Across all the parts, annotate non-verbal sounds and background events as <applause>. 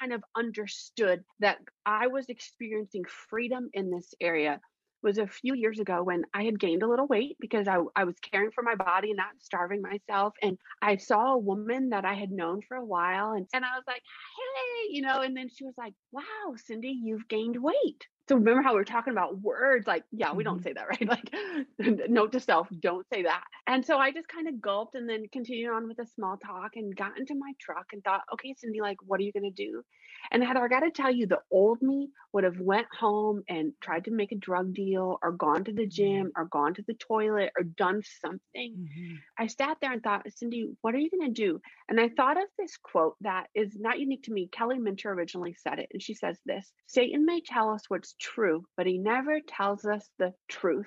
kind of understood that I was experiencing freedom in this area was a few years ago when I had gained a little weight because I, I was caring for my body, not starving myself. And I saw a woman that I had known for a while and, and I was like, hey, you know, and then she was like, wow, Cindy, you've gained weight so remember how we are talking about words? Like yeah we mm-hmm. don't say that <laughs> right? Like <laughs> note to self don't say that. And so i just kind of gulped and then continued on with a small talk and got into my truck and thought okay cindy like what are you going to do and heather i got to tell you the old me would have went home and tried to make a drug deal or gone to the gym mm-hmm. or gone to the toilet or done something mm-hmm. i sat there and thought cindy what are you going to do and i thought of this quote that is not unique to me kelly minter originally said it and she says this satan may tell us what's true, but he never tells us the truth.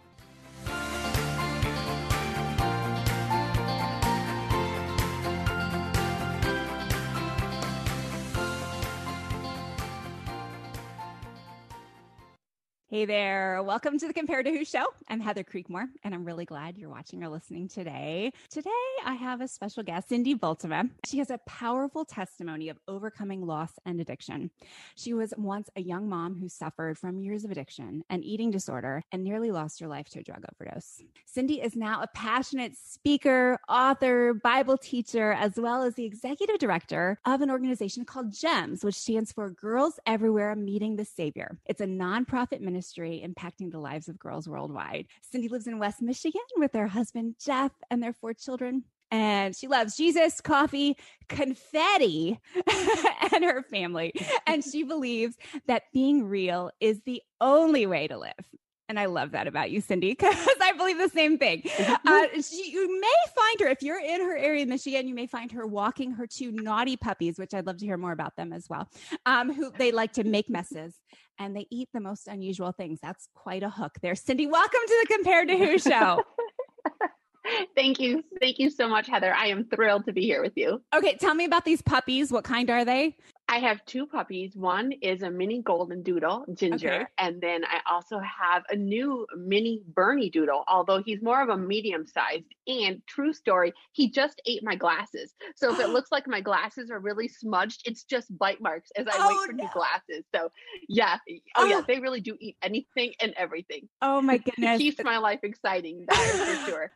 Hey there. Welcome to the Compare to Who show. I'm Heather Creekmore, and I'm really glad you're watching or listening today. Today, I have a special guest, Cindy Bultema. She has a powerful testimony of overcoming loss and addiction. She was once a young mom who suffered from years of addiction and eating disorder and nearly lost her life to a drug overdose. Cindy is now a passionate speaker, author, Bible teacher, as well as the executive director of an organization called GEMS, which stands for Girls Everywhere Meeting the Savior. It's a nonprofit ministry ministry impacting the lives of girls worldwide. Cindy lives in West Michigan with her husband, Jeff, and their four children. And she loves Jesus, coffee, confetti, <laughs> and her family. And she believes that being real is the only way to live. And I love that about you, Cindy, <laughs> because I believe the same thing. Uh, she, you may find her, if you're in her area in Michigan, you may find her walking her two naughty puppies, which I'd love to hear more about them as well, um, who they like to make messes and they eat the most unusual things. That's quite a hook there. Cindy, welcome to the Compared to Who show. <laughs> Thank you. Thank you so much, Heather. I am thrilled to be here with you. Okay, tell me about these puppies. What kind are they? I have two puppies. One is a mini golden doodle, Ginger, okay. and then I also have a new mini Bernedoodle, although he's more of a medium sized. And true story, he just ate my glasses. So if it <gasps> looks like my glasses are really smudged, it's just bite marks as I oh, wait for no. new glasses. So yeah, oh, oh, yeah, they really do eat anything and everything. Oh my <laughs> goodness, it keeps my life exciting. That is for sure.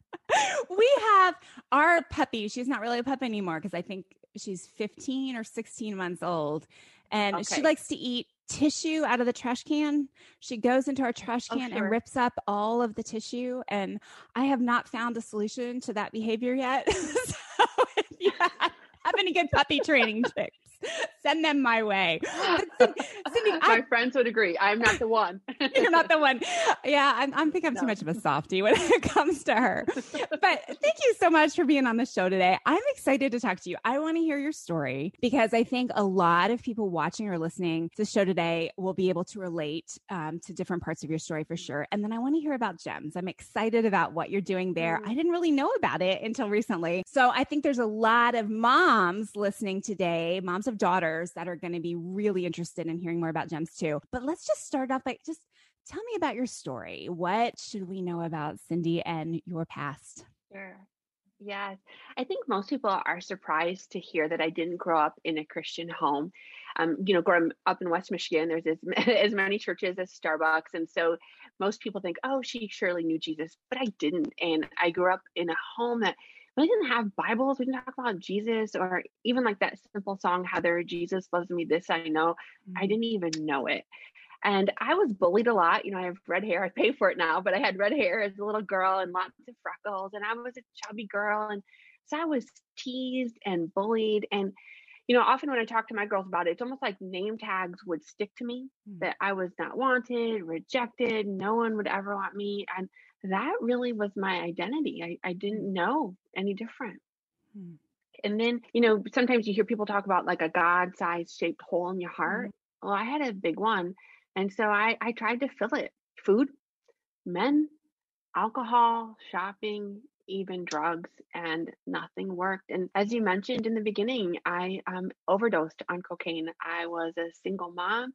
<laughs> we have our puppy. She's not really a pup anymore because I think she's 15 or 16 months old and okay. she likes to eat tissue out of the trash can. She goes into our trash can oh, sure. and rips up all of the tissue. And I have not found a solution to that behavior yet. <laughs> so if you have any good puppy training tips, <laughs> Send them my way. <laughs> Cindy, my I, friends would agree. I'm not the one. <laughs> you're not the one. Yeah, I'm, I'm think I'm no. too much of a softie when it comes to her. But thank you so much for being on the show today. I'm excited to talk to you. I want to hear your story because I think a lot of people watching or listening to the show today will be able to relate um, to different parts of your story for sure. And then I want to hear about gems. I'm excited about what you're doing there. Mm. I didn't really know about it until recently. So I think there's a lot of moms listening today, moms of daughters that are going to be really interested in hearing more about gems too. But let's just start off by just tell me about your story. What should we know about Cindy and your past? Sure. Yes. I think most people are surprised to hear that I didn't grow up in a Christian home. Um, you know, growing up in West Michigan, there's as, <laughs> as many churches as Starbucks. And so most people think, oh, she surely knew Jesus, but I didn't. And I grew up in a home that we didn't have Bibles. We didn't talk about Jesus or even like that simple song, Heather, Jesus loves me, this I know. Mm-hmm. I didn't even know it. And I was bullied a lot. You know, I have red hair. I pay for it now, but I had red hair as a little girl and lots of freckles. And I was a chubby girl. And so I was teased and bullied. And, you know, often when I talk to my girls about it, it's almost like name tags would stick to me mm-hmm. that I was not wanted, rejected, no one would ever want me. And that really was my identity. I, I didn't know any different. Mm-hmm. And then, you know, sometimes you hear people talk about like a God sized shaped hole in your heart. Mm-hmm. Well, I had a big one. And so I, I tried to fill it food, men, alcohol, shopping, even drugs, and nothing worked. And as you mentioned in the beginning, I um, overdosed on cocaine. I was a single mom,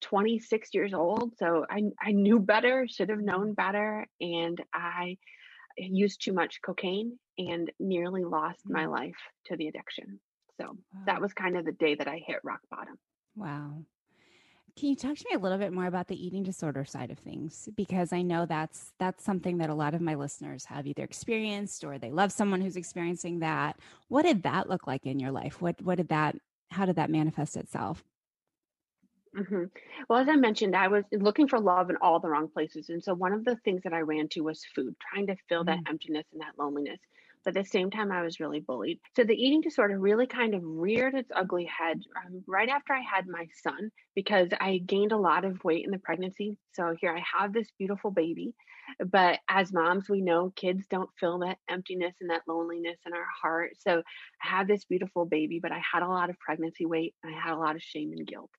26 years old. So I, I knew better, should have known better. And I used too much cocaine and nearly lost my mm. life to the addiction. So wow. that was kind of the day that I hit rock bottom. Wow. Can you talk to me a little bit more about the eating disorder side of things? Because I know that's that's something that a lot of my listeners have either experienced or they love someone who's experiencing that. What did that look like in your life? What what did that how did that manifest itself? Mm-hmm. Well, as I mentioned, I was looking for love in all the wrong places. And so one of the things that I ran to was food, trying to fill that mm. emptiness and that loneliness but at the same time, I was really bullied. So the eating disorder really kind of reared its ugly head um, right after I had my son because I gained a lot of weight in the pregnancy. So here I have this beautiful baby. But as moms, we know kids don't fill that emptiness and that loneliness in our heart. So I had this beautiful baby, but I had a lot of pregnancy weight. And I had a lot of shame and guilt.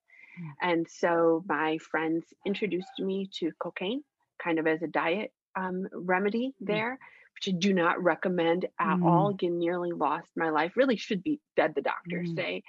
And so my friends introduced me to cocaine kind of as a diet um, remedy mm. there. Which I do not recommend at mm. all. Again, nearly lost my life. Really should be dead, the doctors mm. say.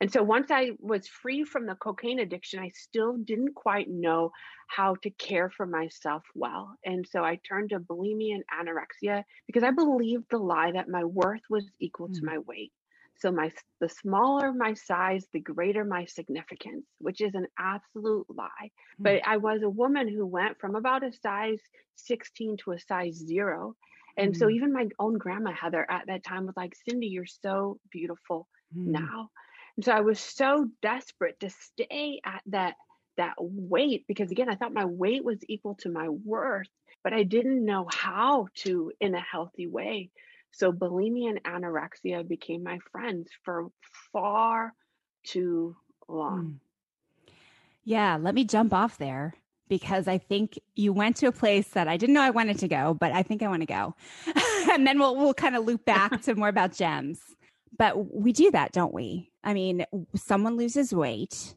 And so once I was free from the cocaine addiction, I still didn't quite know how to care for myself well. And so I turned to bulimia and anorexia because I believed the lie that my worth was equal mm. to my weight. So my the smaller my size, the greater my significance, which is an absolute lie. Mm. But I was a woman who went from about a size 16 to a size 0 and mm so even my own grandma Heather at that time was like, Cindy, you're so beautiful mm now. And so I was so desperate to stay at that that weight because again, I thought my weight was equal to my worth, but I didn't know how to in a healthy way. So bulimia and anorexia became my friends for far too long. Mm. Yeah, let me jump off there because I think you went to a place that I didn't know I wanted to go, but I think I want to go. <laughs> and then we'll we'll kind of loop back to more about gems. But we do that, don't we? I mean, someone loses weight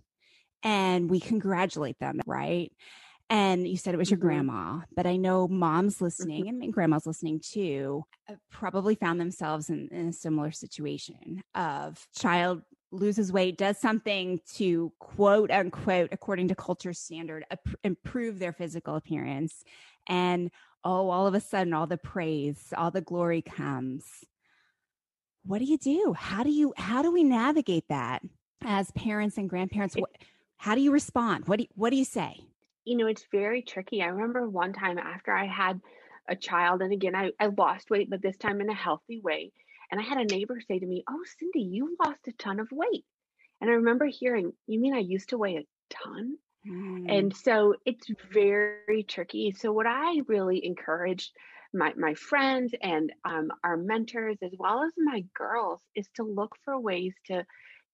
and we congratulate them, right? And you said it was your mm-hmm. grandma, but I know moms listening mm-hmm. and grandmas listening too uh, probably found themselves in, in a similar situation of child loses weight, does something to quote unquote, according to culture standard, improve their physical appearance. And oh, all of a sudden, all the praise, all the glory comes. What do you do? How do you, how do we navigate that as parents and grandparents? What, how do you respond? What do you, what do you say? You know, it's very tricky. I remember one time after I had a child, and again, I, I lost weight, but this time in a healthy way and I had a neighbor say to me, Oh, Cindy, you lost a ton of weight. And I remember hearing, You mean I used to weigh a ton? Mm. And so it's very tricky. So, what I really encouraged my, my friends and um, our mentors, as well as my girls, is to look for ways to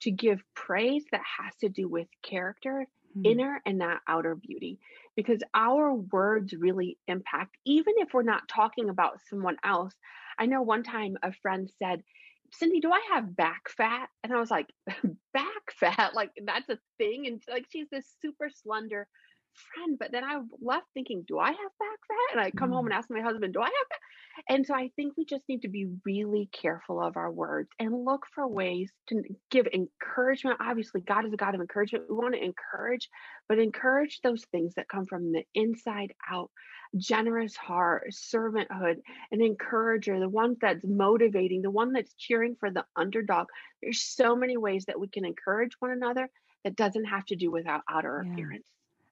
to give praise that has to do with character, mm. inner and not outer beauty, because our words really impact, even if we're not talking about someone else. I know one time a friend said, Cindy, do I have back fat? And I was like, <laughs> back fat? Like that's a thing? And like she's this super slender friend. But then I left thinking, do I have back fat? And I come home and mm. ask my husband, do I have back? And so I think we just need to be really careful of our words and look for ways to give encouragement. Obviously, God is a God of encouragement. We want to encourage, but encourage those things that come from the inside out generous heart, servanthood, an encourager, the one that's motivating, the one that's cheering for the underdog. There's so many ways that we can encourage one another that doesn't have to do with our outer yeah. appearance.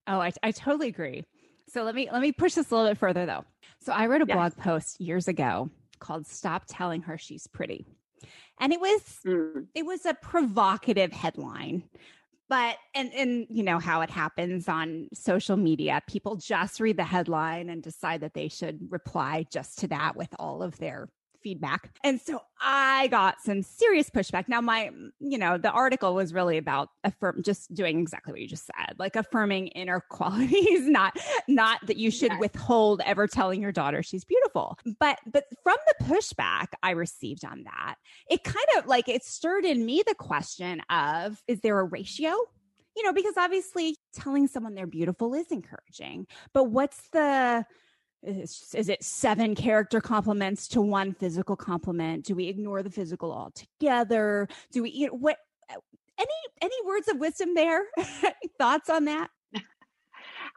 Oh, I, I totally agree. So let me let me push this a little bit further though. So I wrote a yes. blog post years ago called Stop Telling Her She's Pretty. And it was mm. it was a provocative headline but and and you know how it happens on social media people just read the headline and decide that they should reply just to that with all of their feedback. And so I got some serious pushback. Now, my, you know, the article was really about affirm just doing exactly what you just said, like affirming inner <laughs> qualities, not not that you should yes. withhold ever telling your daughter she's beautiful. But but from the pushback I received on that, it kind of like it stirred in me the question of is there a ratio? You know, because obviously telling someone they're beautiful is encouraging, but what's the is, is it seven character compliments to one physical compliment? Do we ignore the physical altogether? Do we know, what any any words of wisdom there? <laughs> Thoughts on that?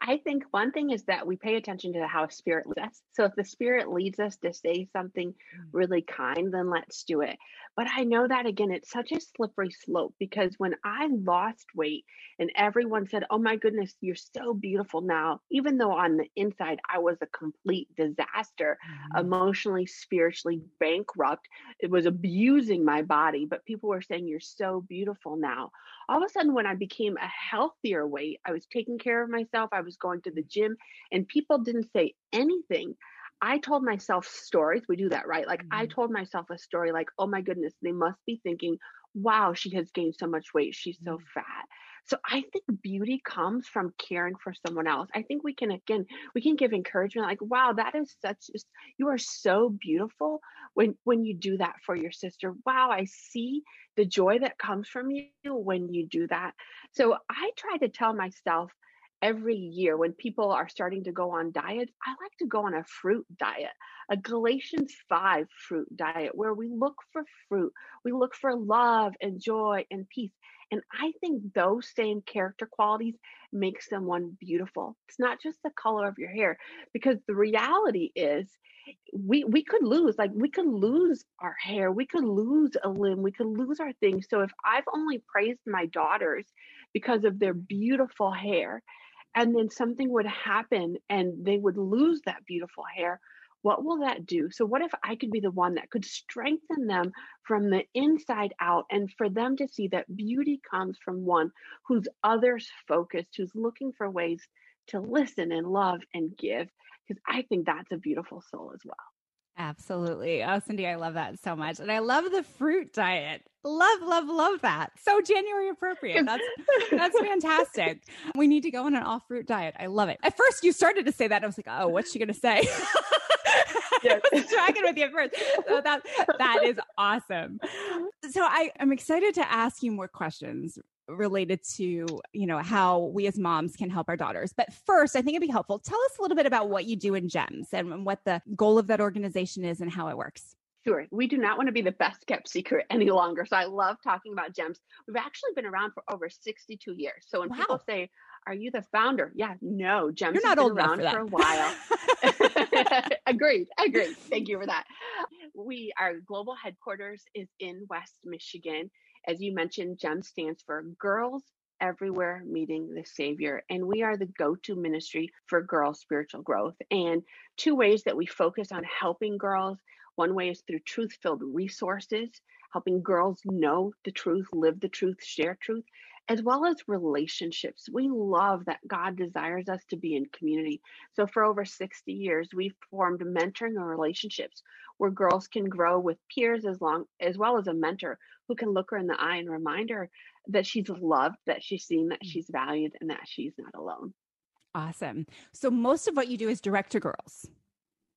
I think one thing is that we pay attention to how spirit leads us. So if the spirit leads us to say something mm. really kind, then let's do it. But I know that again, it's such a slippery slope because when I lost weight and everyone said, Oh my goodness, you're so beautiful now, even though on the inside I was a complete disaster, mm-hmm. emotionally, spiritually bankrupt, it was abusing my body. But people were saying, You're so beautiful now. All of a sudden, when I became a healthier weight, I was taking care of myself, I was going to the gym, and people didn't say anything. I told myself stories. We do that, right? Like mm-hmm. I told myself a story like, oh my goodness, they must be thinking, wow, she has gained so much weight. She's so mm-hmm. fat. So I think beauty comes from caring for someone else. I think we can again we can give encouragement like wow that is such you are so beautiful when when you do that for your sister. Wow, I see the joy that comes from you when you do that. So I try to tell myself every year when people are starting to go on diets, I like to go on a fruit diet, a Galatians 5 fruit diet, where we look for fruit, we look for love and joy and peace. And I think those same character qualities make someone beautiful. It's not just the color of your hair, because the reality is we we could lose like we could lose our hair we could lose a limb we could lose our things so if i've only praised my daughters because of their beautiful hair and then something would happen and they would lose that beautiful hair what will that do? So what if i could be the one that could strengthen them from the inside out and for them to see that beauty comes from one who's others focused who's looking for ways to listen and love and give? Because i think that's a beautiful soul as well Absolutely. Oh, Cindy, I love that so much. And I love the fruit diet. Love, love, love that. So January appropriate. That's that's <laughs> fantastic. We need to go on an all fruit diet. I love it. At first you started to say that. I was like, oh, what's she gonna say? yes. <laughs> I was tracking with you at first. So that that is awesome. So I, I'm excited to ask you more questions related to you know how we as moms can help our daughters but first i think it'd be helpful tell us a little bit about what you do in gems and what the goal of that organization is and how it works Sure. We do not want to be the best kept secret <laughs> any longer. So I love talking about gems. We've actually been around for over 62 years. So when wow. people say, Are you the founder? Yeah, no, gems You're not old around for, for a while. <laughs> agreed. Agreed. Thank you for that. We our global headquarters is in West Michigan. As you mentioned, GEM stands for Girls Everywhere Meeting the Savior. And we are the go to ministry for girls' spiritual growth. And two ways that we focus on helping girls one way is through truth filled resources, helping girls know the truth, live the truth, share truth, as well as relationships. We love that God desires us to be in community. So, for over 60 years, we've formed mentoring and relationships where girls can grow with peers as long as well as a mentor who can look her in the eye and remind her that she's loved, that she's seen, that mm. she's valued, and that she's not alone. Awesome. So most of what you do is direct to girls.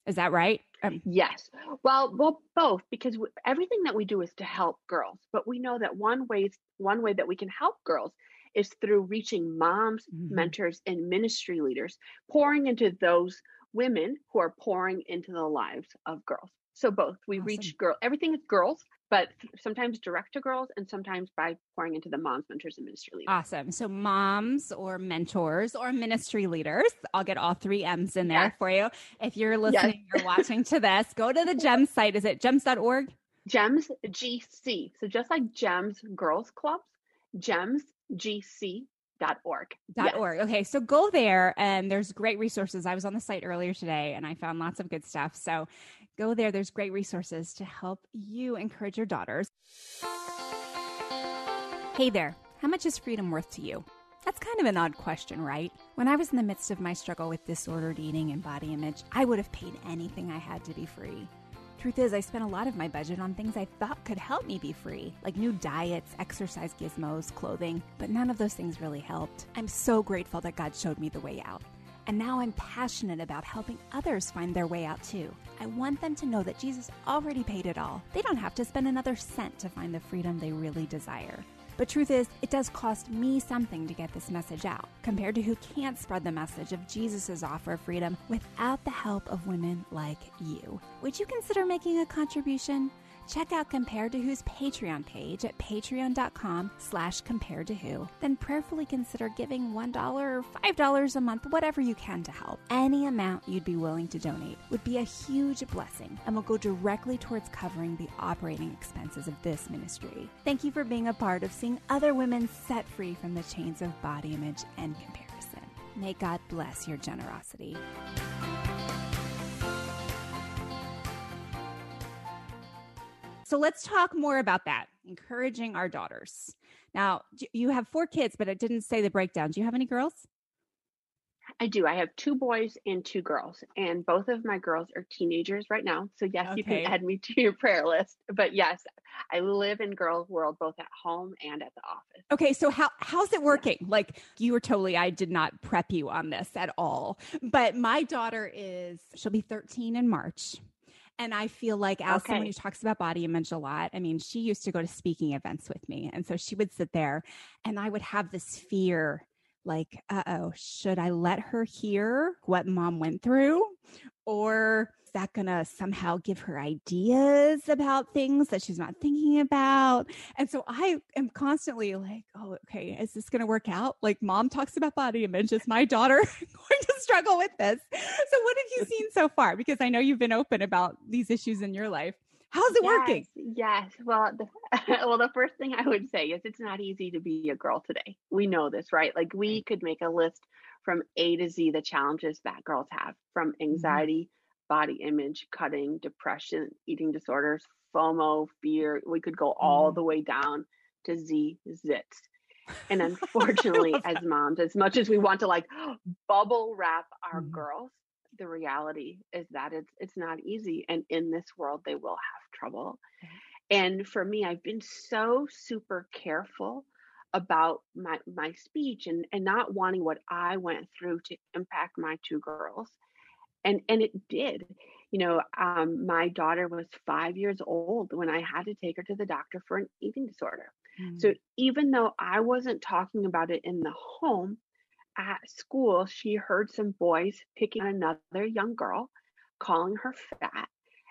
Is that right? Um, yes. Well, well, both because w- everything that we do is to help girls, but we know that one way one way that we can help girls is through reaching moms, mm-hmm. mentors, and ministry leaders, pouring into those women who are pouring into the lives of girls. So both we awesome. reach girl everything is girls, but sometimes direct to girls and sometimes by pouring into the moms, mentors, and ministry leaders. Awesome. So moms or mentors or ministry leaders. I'll get all three M's in there yes. for you. If you're listening yes. or watching to this, go to the GEMS site. Is it gems.org? GEMS GC. So just like GEMS Girls Clubs, GEMS GC dot org. Dot yes. org. Okay, so go there and there's great resources. I was on the site earlier today and I found lots of good stuff. So Go there. There's great resources to help you encourage your daughters. Hey there. How much is freedom worth to you? That's kind of an odd question, right? When I was in the midst of my struggle with disordered eating and body image, I would have paid anything I had to be free. Truth is, I spent a lot of my budget on things I thought could help me be free, like new diets, exercise gizmos, clothing, but none of those things really helped. I'm so grateful that God showed me the way out. And now I'm passionate about helping others find their way out too. I want them to know that Jesus already paid it all. They don't have to spend another cent to find the freedom they really desire. But truth is, it does cost me something to get this message out, compared to who can't spread the message of Jesus' offer of freedom without the help of women like you. Would you consider making a contribution? Check out Compared to Who's Patreon page at patreon.com slash compared to who. Then prayerfully consider giving $1 or $5 a month, whatever you can to help. Any amount you'd be willing to donate would be a huge blessing and will go directly towards covering the operating expenses of this ministry. Thank you for being a part of seeing other women set free from the chains of body image and comparison. May God bless your generosity. So let's talk more about that, encouraging our daughters. Now, you have four kids, but it didn't say the breakdown. Do you have any girls? I do. I have two boys and two girls, and both of my girls are teenagers right now. So yes, okay. you can add me <laughs> to your prayer list. But yes, I live in girls' world both at home and at the office. Okay, so how how's it working? Like you were totally I did not prep you on this at all. But my daughter is she'll be 13 in March. And I feel like, as okay. someone who talks about body image a lot, I mean, she used to go to speaking events with me. And so she would sit there and I would have this fear like, uh oh, should I let her hear what mom went through? Or is that going to somehow give her ideas about things that she's not thinking about? And so I am constantly like, oh, okay, is this going to work out? Like, mom talks about body image. Is my daughter <laughs> going to struggle with this? So, what have you seen so far? Because I know you've been open about these issues in your life. How's it yes, working? Yes. Well, the, <laughs> well, the first thing I would say is it's not easy to be a girl today. We know this, right? Like we could make a list from A to Z the challenges that girls have from mm-hmm. anxiety, body image, cutting, depression, eating disorders, FOMO, fear. We could go all mm. the way down to Z zits. And <laughs> unfortunately, as moms, as much as we want to like <gasps> bubble wrap our mm. girls, the reality is that it's it's not easy. And in this world, they will have trouble. And for me, I've been so super careful about my my speech and and not wanting what I went through to impact my two girls and and it did you know um, my daughter was five years old when i had to take her to the doctor for an eating disorder mm-hmm. so even though i wasn't talking about it in the home at school she heard some boys picking on another young girl calling her fat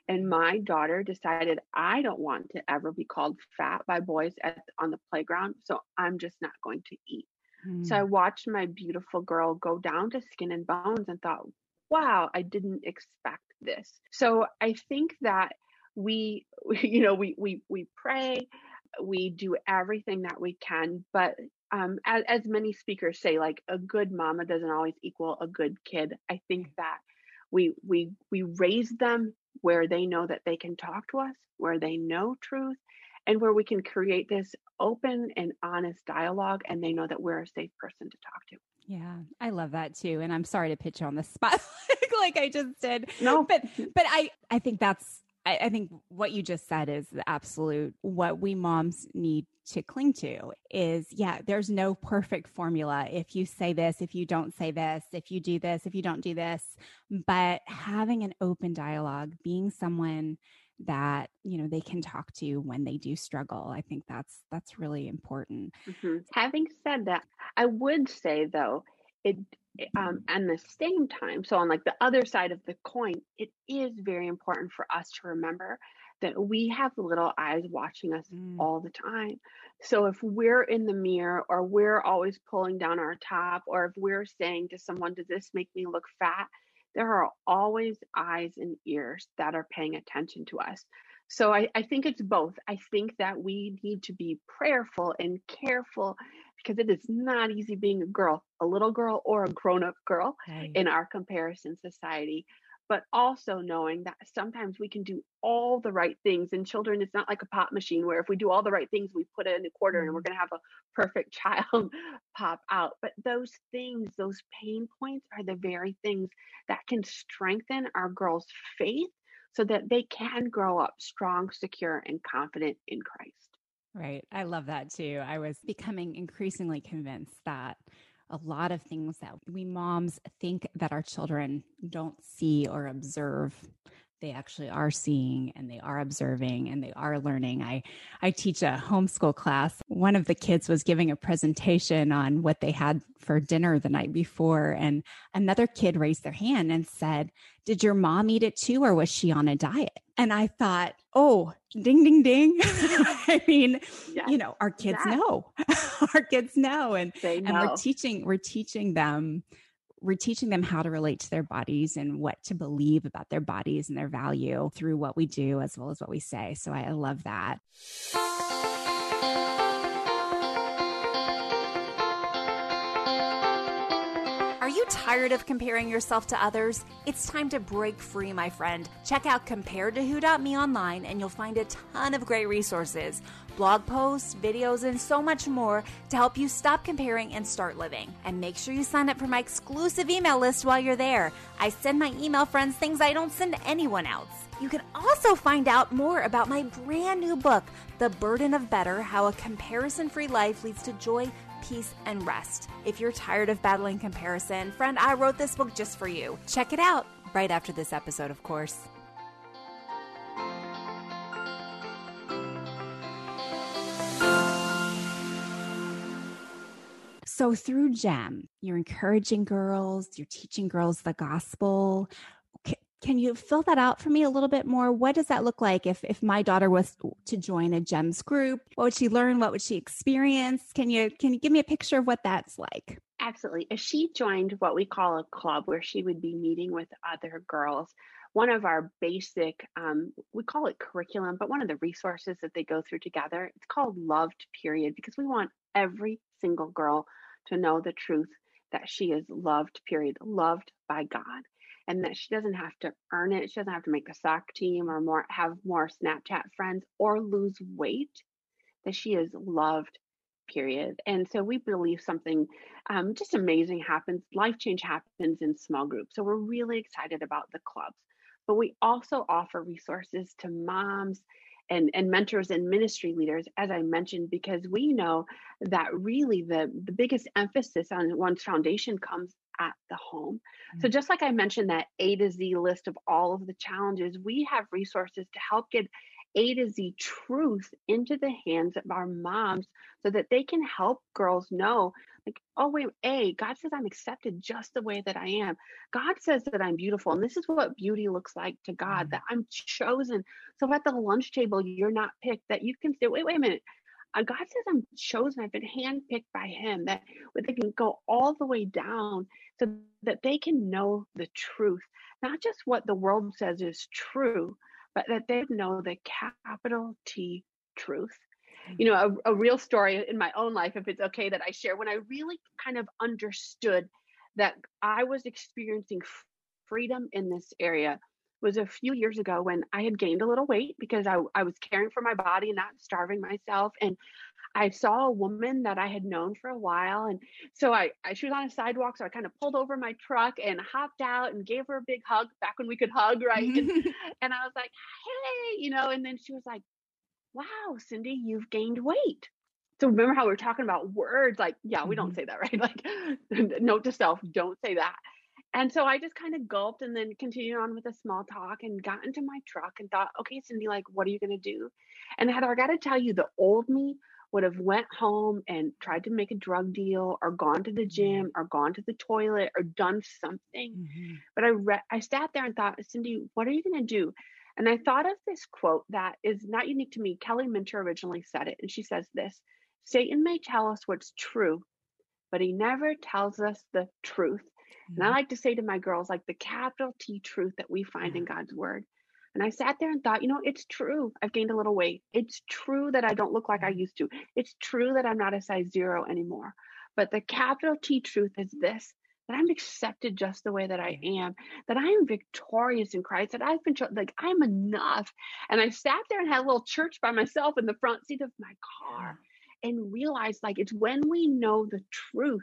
and my daughter decided i don't want to ever be called fat by boys at on the playground so i'm just not going to eat mm-hmm. so i mm. watched my beautiful girl go down to skin and bones and thought wow, I didn't expect this. So I think that we, <laughs> you know, we we we pray, we do everything that we can, but um, as, as many speakers say, like a good mama doesn't always equal a good kid. I think that we we we raise them where they know that they can talk to us, where they know truth, and where we can create this open and honest dialogue, and they know that we're a safe person to talk to. Yeah, I love that too. And I'm sorry to pitch you on the spot <laughs> like I just did. No. But but I I think that's I, I think what you just said is the absolute what we moms need to cling to is yeah, there's no perfect formula. If you say this, if you don't say this, if you do this, if you don't do this, but having an open dialogue, being someone that you know they can talk to when they do struggle i think that's that's really important mm-hmm. having said that i would say though it um, and the same time so on like the other side of the coin it is very important for us to remember that we have little eyes watching us mm. all the time so if we're in the mirror or we're always pulling down our top or if we're saying to someone does this make me look fat there are always eyes and ears that are paying attention to us. So I, I think it's both. I think that we need to be prayerful and careful because it is not easy being a girl, a little girl or a grown up girl right. in our comparison society. But also knowing that sometimes we can do all the right things. And children, it's not like a pop machine where if we do all the right things, we put it in a quarter and we're Mm-hmm. going to have a perfect child <laughs> pop out. But those things, those pain points are the very things that can strengthen our girls' faith so that they can grow up strong, secure, and confident in Christ. Right. I love that too. I was becoming increasingly convinced that a lot of things that we moms think that our children don't see or observe they actually are seeing and they are observing and they are learning. I I teach a homeschool class. One of the kids was giving a presentation on what they had for dinner the night before and another kid raised their hand and said, "Did your mom eat it too or was she on a diet?" And I thought, "Oh, ding ding ding." <laughs> I mean, Yes, you know, our kids yes. know. <laughs> our kids know and they and know. we're teaching we're teaching them we're teaching them how to relate to their bodies and what to believe about their bodies and their value through what we do as well as what we say. So i, love that Are you tired of comparing yourself to others? It's time to break free, my friend. Check out comparedtowho.me online and you'll find a ton of great resources, blog posts, videos, and so much more to help you stop comparing and start living. And make sure you sign up for my exclusive email list while you're there. I send my email friends things I don't send anyone else. You can also find out more about my brand new book, The Burden of Better How a Comparison Free Life Leads to Joy, Peace, and Rest. If you're tired of battling comparison, friend, I wrote this book just for you. Check it out right after this episode, of course. so through gem you're encouraging girls you're teaching girls the gospel can you fill that out for me a little bit more? What does that look like if if my daughter was to join a gems group? What would she learn? What would she experience? Can you can you give me a picture of what that's like? Absolutely. If she joined what we call a club where she would be meeting with other girls, one of our basic, um, we call it curriculum, but one of the resources that they go through together, it's called Loved Period because we want every single girl to know the truth that she is loved, period, loved by God. And that she doesn't have to earn it. She doesn't have to make the sock team or more have more Snapchat friends or lose weight. That she is loved, period. And so we believe something um, just amazing happens. Life change happens in small groups. So we're really excited about the clubs. But we also offer resources to moms and, and mentors and ministry leaders, as I mentioned, because we know that really the, the biggest emphasis on one's foundation comes at the home. So just like I mentioned that A to Z list of all of the challenges, we have resources to help get A to Z truth into the hands of our moms so that they can help girls know like oh wait a god says i'm accepted just the way that i am god says that i'm beautiful and this is what beauty looks like to god Mm. that i'm chosen so at the lunch table you're not picked that you can say wait wait a minute uh, god says i'm chosen i've been handpicked by him that they can go all the way down so that they can know the truth. Not just what the world says is true but that they know the capital t truth. You know a, a real story in my own life if it's okay that i share when i really kind of understood that i was experiencing freedom in this area was a few years ago when i had gained a little weight because i, I was caring for my body and not starving myself and i saw a woman that i had known for a while and so I, I she was on a sidewalk so i kind of pulled over my truck and hopped out and gave her a big hug back when we could hug <laughs> right and, and i was like hey you know and then she was like wow, Cindy, you've gained weight. So remember how we are talking about words? Like, yeah, we don't Mhm. say that, <laughs> right? Like, note to self, don't say that. And so I just kind of gulped and then continued on with a small talk and got into my truck and thought, okay, Cindy, like, what are you going to do? And Heather, I got to tell you, the old me would have went home and tried to make a drug deal or gone to the gym or gone to the toilet or done something Mhm. but I re- I sat there and thought, Cindy, what are you going to do? And I thought of this quote that is not unique to me. Kelly Minter originally said it, and she says this: Satan may tell us what's true, but he never tells us the truth. And I mm-hmm. like to say to my girls, like the capital T truth that we find in God's word. And I sat there and thought, you know, it's true. I've gained a little weight. It's true that I don't look like I mm-hmm. used to. It's true that I'm not a size zero anymore. But the capital T truth is this that I'm accepted just the way that I am, that I am victorious in Christ, that I've been like I'm enough. And I sat there and had a little church by myself in the front seat of my car and realized like it's when we know the truth,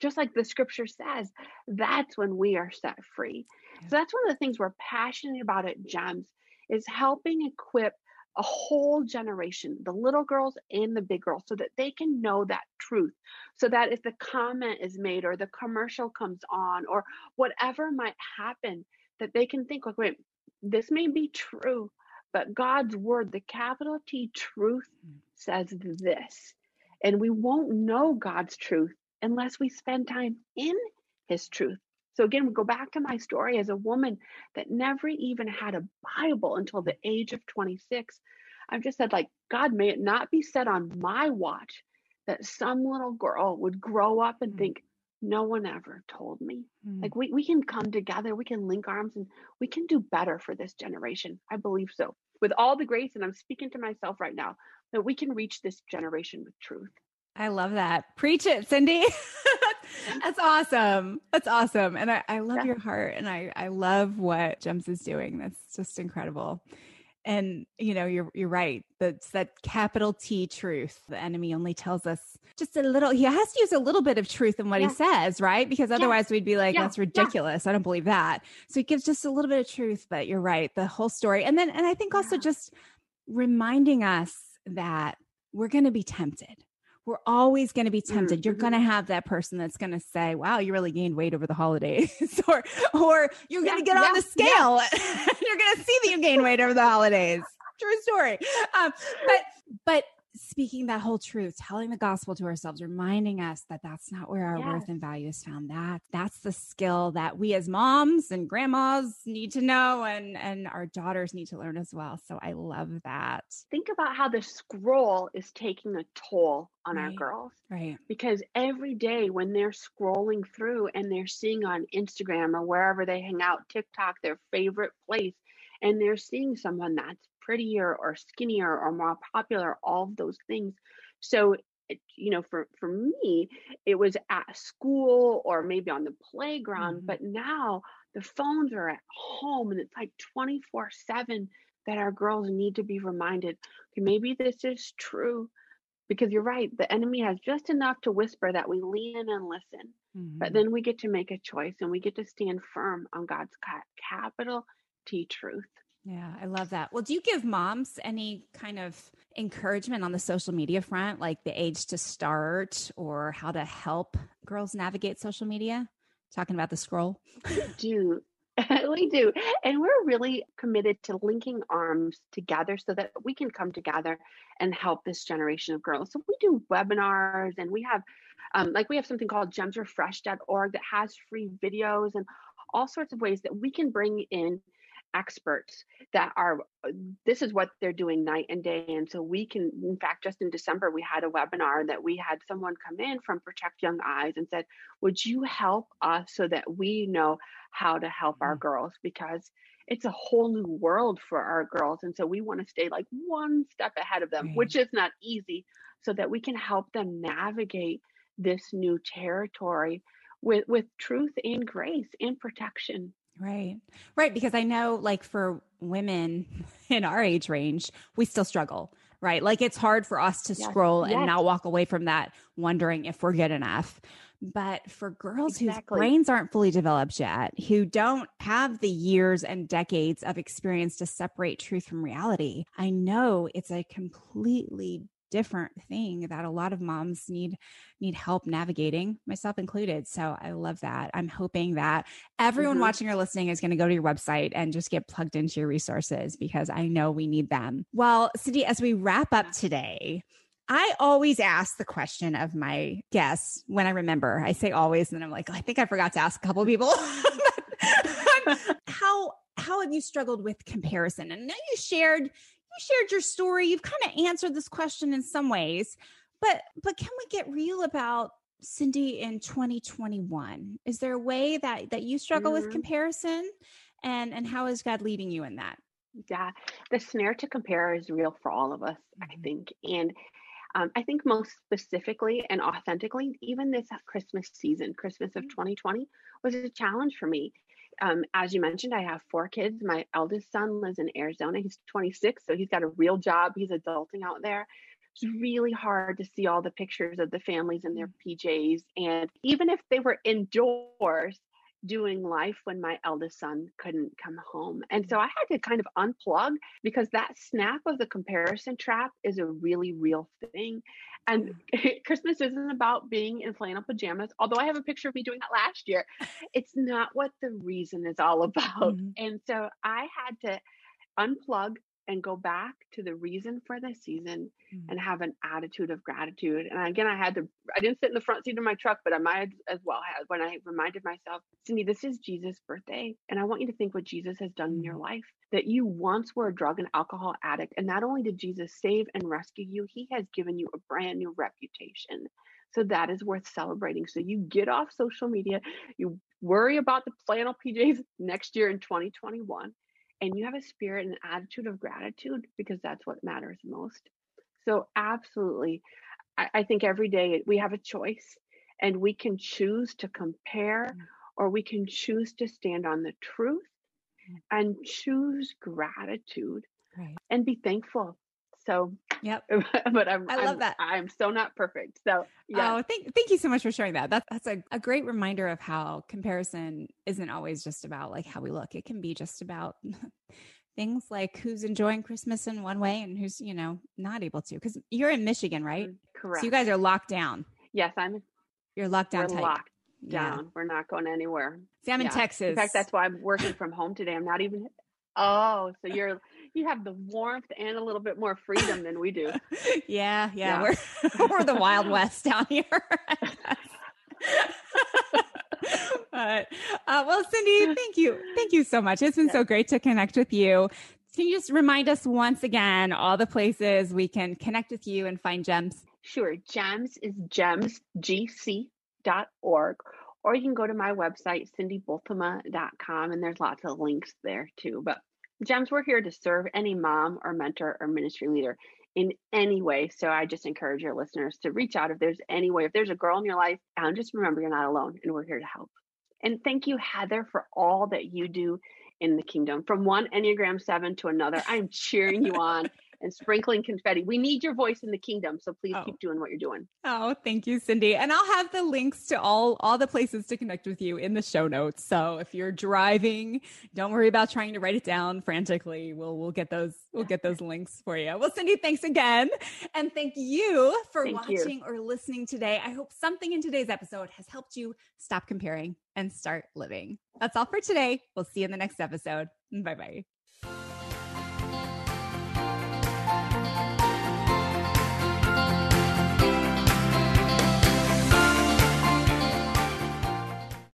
just like the scripture says, that's when we are set free. Yeah. So that's one of the things we're passionate about at GEMS is helping equip a whole generation, the little girls and the big girls, so that they can know that truth. So that if the comment is made or the commercial comes on or whatever might happen, that they can think, like, wait, this may be true, but God's word, the capital T truth, mm. says this. And we won't know God's truth unless we spend time in his truth. So again, we go back to my story as a woman that never even had a Bible until the age of 26. I've just said, like, God, may it not be said on my watch that some little girl would grow up and mm. think, no one ever told me. Mm. Like we, we can come together, we can link arms and we can do better for this generation. I believe so. With all the grace, and I'm speaking to myself right now, that we can reach this generation with truth. I love that. Preach it, Cindy. <laughs> That's awesome. That's awesome. And I, I love yeah. your heart and I, I love what Gems is doing. That's just incredible. And you know, you're you're right. That's that capital T truth. The enemy only tells us just a little he has to use a little bit of truth in what yeah. he says, right? Because otherwise yeah. we'd be like, that's ridiculous. I don't believe that. So he gives just a little bit of truth, but you're right, the whole story. And then and I think also just reminding us that we're gonna be tempted we're always going to be tempted. Mm-hmm. You're going to have that person that's going to say, "Wow, you really gained weight over the holidays," <laughs> or or you're going to get yeah, on the scale. Yeah. <laughs> you're going to see that you gained weight over the holidays. True story. Um, but but speaking that whole truth, telling the gospel to ourselves, reminding us that that's not where our yes. worth and value is found. That that's the skill that we as moms and grandmas need to know and and our daughters need to learn as well. So I love that. Think about how the scroll is taking a toll on right. our girls. Right. Because every day when they're scrolling through and they're seeing on Instagram or wherever they hang out, TikTok, their favorite place, and they're seeing someone that's prettier or skinnier or more popular, all of those things. So, it, you know, for, for me, it was at school or maybe on the playground, mm-hmm. but now the phones are at home and it's like 24 7 that our girls need to be reminded okay, maybe this is true because you're right the enemy has just enough to whisper that we lean in and listen mm-hmm. but then we get to make a choice and we get to stand firm on god's capital t truth yeah, I love that. Well, do you give moms any kind of encouragement on the social media front, like the age to start or how to help girls navigate social media? Talking about the scroll. We do. <laughs> we do. And we're really committed to linking arms together so that we can come together and help this generation of girls. So we do webinars and we have, um, like, we have something called gemsrefresh.org that has free videos and all sorts of ways that we can bring in experts that are uh, this is what they're doing night and day and so we can in fact just in december we had a webinar that we had someone come in from protect young eyes and said would you help us so that we know how to help our mm. girls because it's a whole new world for our girls and so we want to stay like one step ahead of them right. which is not easy so that we can help them navigate this new territory with with truth and grace and protection Right. Right. Because I know, like, for women <laughs> in our age range, we still struggle, right? Like, it's hard for us to yes. scroll yes. and not walk away from that wondering if we're good enough. But for girls exactly. whose brains aren't fully developed yet, who don't have the years and decades of experience to separate truth from reality, I know it's a completely different thing that a lot of moms need need help navigating myself included so i love that i'm hoping that everyone mm-hmm. watching or listening is going to go to your website and just get plugged into your resources because i know we need them well cindy as we wrap up today I always ask the question of my guests when I remember. I say always, and I'm like, I think I forgot to ask a couple people. <laughs> <laughs> how how have you struggled with comparison? And now you shared shared your story. You've kind of answered this question in some ways, but but can we get real about Cindy in 2021? Is there a way that that you struggle mm-hmm. with comparison, and and how is God leading you in that? Yeah, the snare to compare is real for all of us, mm-hmm. I think, and um, I think most specifically and authentically, even this Christmas season, Christmas of 2020, mm. was a challenge for me. Um, as you mentioned, I have four kids. My eldest son lives in Arizona. He's 26, so he's got a real job. He's adulting out there. It's really hard to see all the pictures of the families in their mm. PJs. And even if they were indoors, doing life when my eldest son couldn't come home. And so I had to kind of unplug because that snap of the comparison trap is a really real thing. And <laughs> Christmas isn't about being in flannel pajamas, although I have a picture of me doing that last year. <laughs> It's not what the reason is all about. Mm-hmm. And so I had to unplug and go back to the reason for the season mm-hmm. and have an attitude of gratitude. And again, I had to, I didn't sit in the front seat of my truck, but I might as well have when I reminded myself, Cindy, this is Jesus' birthday. And I want you to think what Jesus has done in your mm-hmm. life. That you once were a drug and alcohol addict. And not only did Jesus save and rescue you, he has given you a brand new reputation. So that is worth celebrating. So you get off social media, you worry about the flannel PJs next year in 2021 and you have a spirit and attitude of gratitude because that's what matters most. So, absolutely, I, I think every day we have a choice and we can choose to compare mm. or we can choose to stand on the truth mm. and choose gratitude right. and be thankful so, yep. <laughs> but I'm, I love I'm, that. I'm so not perfect. So, yeah. Oh, thank, thank you so much for sharing that. That's, that's a, a great reminder of how comparison isn't always just about like how we look. It can be just about <laughs> things like who's enjoying Christmas in one way and who's, you know, not able to. Cause you're in Michigan, right? Correct. So you guys are locked down. Yes, I'm. You're locked down. We're tight. locked down. Yeah. We're not going anywhere. See, I'm yeah. in Texas. In fact, that's why I'm working from home today. I'm not even. Oh, so you're you have the warmth and a little bit more freedom than we do. <laughs> yeah, yeah, yeah. We're <laughs> we're the Wild <laughs> West down here. but uh, well, Cindy, thank you, thank you so much. It's been so great to connect with you. Can you just remind us once again all the places we can connect with you and find gems? Sure. Gems is gemsgc.org, or you can go to my website, cindybultema.com, and there's lots of links there too. But Gems, we're here to serve any mom or mentor or ministry leader in any way. So I just encourage your listeners to reach out if there's any way. If there's a girl in your life, and just remember you're not alone and we're here to help. And thank you, Heather, for all that you do in the kingdom. From one Enneagram 7 to another, I'm cheering you on and sprinkling confetti. We need your voice in the kingdom, so please oh. keep doing what you're doing. Oh, thank you, Cindy. And I'll have the links to all all the places to connect with you in the show notes. So if you're driving, don't worry about trying to write it down frantically. We'll we'll get those we'll get those links for you. Well, Cindy, thanks again, and thank you for thank watching you. or listening today. I hope something in today's episode has helped you stop comparing and start living. That's all for today. We'll see you in the next episode. Bye bye.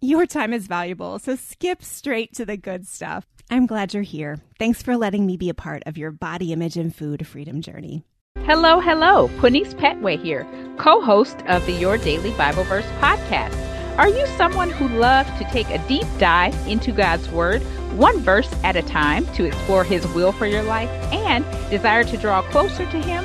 Your time is valuable, so skip straight to the good stuff. I'm glad you're here. Thanks for letting me be a part of your body image and food freedom journey. Hello, hello. Quinice Petway here, co host of the Your Daily Bible Verse podcast. Are you someone who loves to take a deep dive into God's Word, one verse at a time, to explore His will for your life and desire to draw closer to Him?